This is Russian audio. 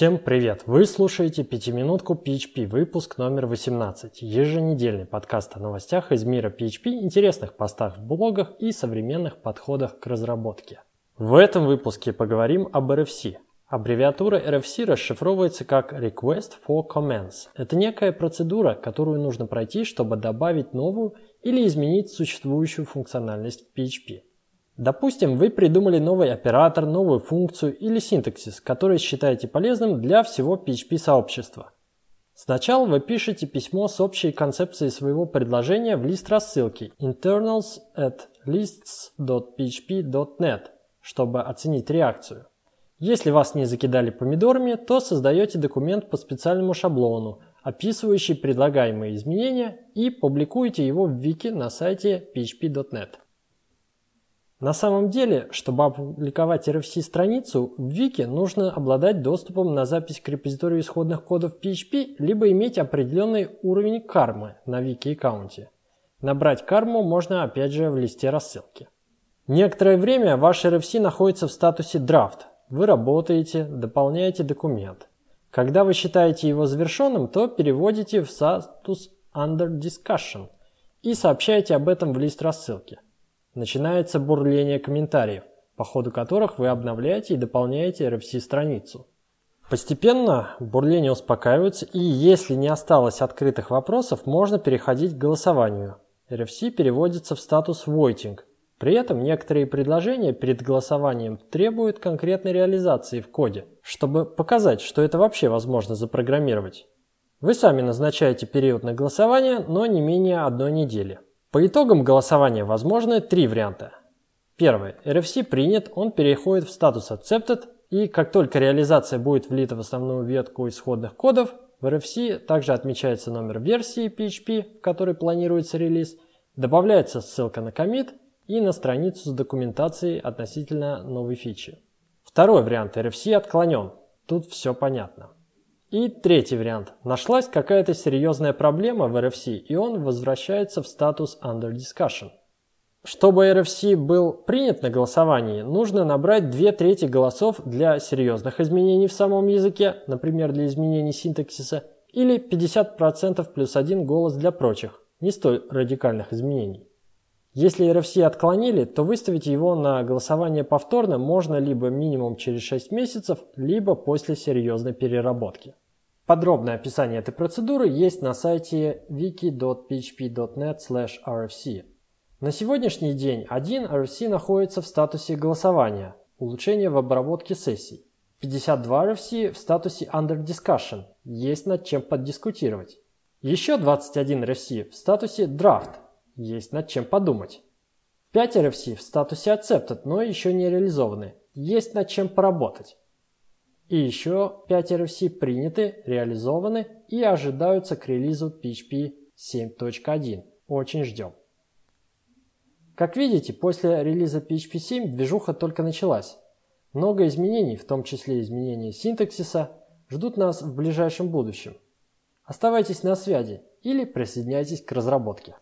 Всем привет! Вы слушаете «Пятиминутку PHP», выпуск номер 18, еженедельный подкаст о новостях из мира PHP, интересных постах в блогах и современных подходах к разработке. В этом выпуске поговорим об RFC. Аббревиатура RFC расшифровывается как Request for Comments. Это некая процедура, которую нужно пройти, чтобы добавить новую или изменить существующую функциональность в PHP. Допустим, вы придумали новый оператор, новую функцию или синтаксис, который считаете полезным для всего PHP-сообщества. Сначала вы пишете письмо с общей концепцией своего предложения в лист рассылки internals at lists.php.net, чтобы оценить реакцию. Если вас не закидали помидорами, то создаете документ по специальному шаблону, описывающий предлагаемые изменения и публикуете его в вики на сайте php.net. На самом деле, чтобы опубликовать RFC-страницу, в Вики нужно обладать доступом на запись к репозиторию исходных кодов PHP, либо иметь определенный уровень кармы на Вики-аккаунте. Набрать карму можно опять же в листе рассылки. Некоторое время ваш RFC находится в статусе Draft. Вы работаете, дополняете документ. Когда вы считаете его завершенным, то переводите в статус Under Discussion и сообщаете об этом в лист рассылки. Начинается бурление комментариев, по ходу которых вы обновляете и дополняете RFC-страницу. Постепенно бурление успокаивается, и если не осталось открытых вопросов, можно переходить к голосованию. RFC переводится в статус Waiting. При этом некоторые предложения перед голосованием требуют конкретной реализации в коде, чтобы показать, что это вообще возможно запрограммировать. Вы сами назначаете период на голосование, но не менее одной недели. По итогам голосования возможны три варианта. Первый. RFC принят, он переходит в статус Accepted, и как только реализация будет влита в основную ветку исходных кодов, в RFC также отмечается номер версии PHP, в которой планируется релиз, добавляется ссылка на комит и на страницу с документацией относительно новой фичи. Второй вариант RFC отклонен. Тут все понятно. И третий вариант. Нашлась какая-то серьезная проблема в RFC, и он возвращается в статус Under Discussion. Чтобы RFC был принят на голосовании, нужно набрать две трети голосов для серьезных изменений в самом языке, например, для изменений синтаксиса, или 50% плюс один голос для прочих, не столь радикальных изменений. Если RFC отклонили, то выставить его на голосование повторно можно либо минимум через 6 месяцев, либо после серьезной переработки. Подробное описание этой процедуры есть на сайте wiki.php.net/rfc. На сегодняшний день один RFC находится в статусе голосования, улучшение в обработке сессий. 52 RFC в статусе Under Discussion, есть над чем поддискутировать. Еще 21 RFC в статусе Draft, есть над чем подумать. 5 RFC в статусе Accepted, но еще не реализованы, есть над чем поработать. И еще 5 RFC приняты, реализованы и ожидаются к релизу PHP 7.1. Очень ждем. Как видите, после релиза PHP 7 движуха только началась. Много изменений, в том числе изменения синтаксиса, ждут нас в ближайшем будущем. Оставайтесь на связи или присоединяйтесь к разработке.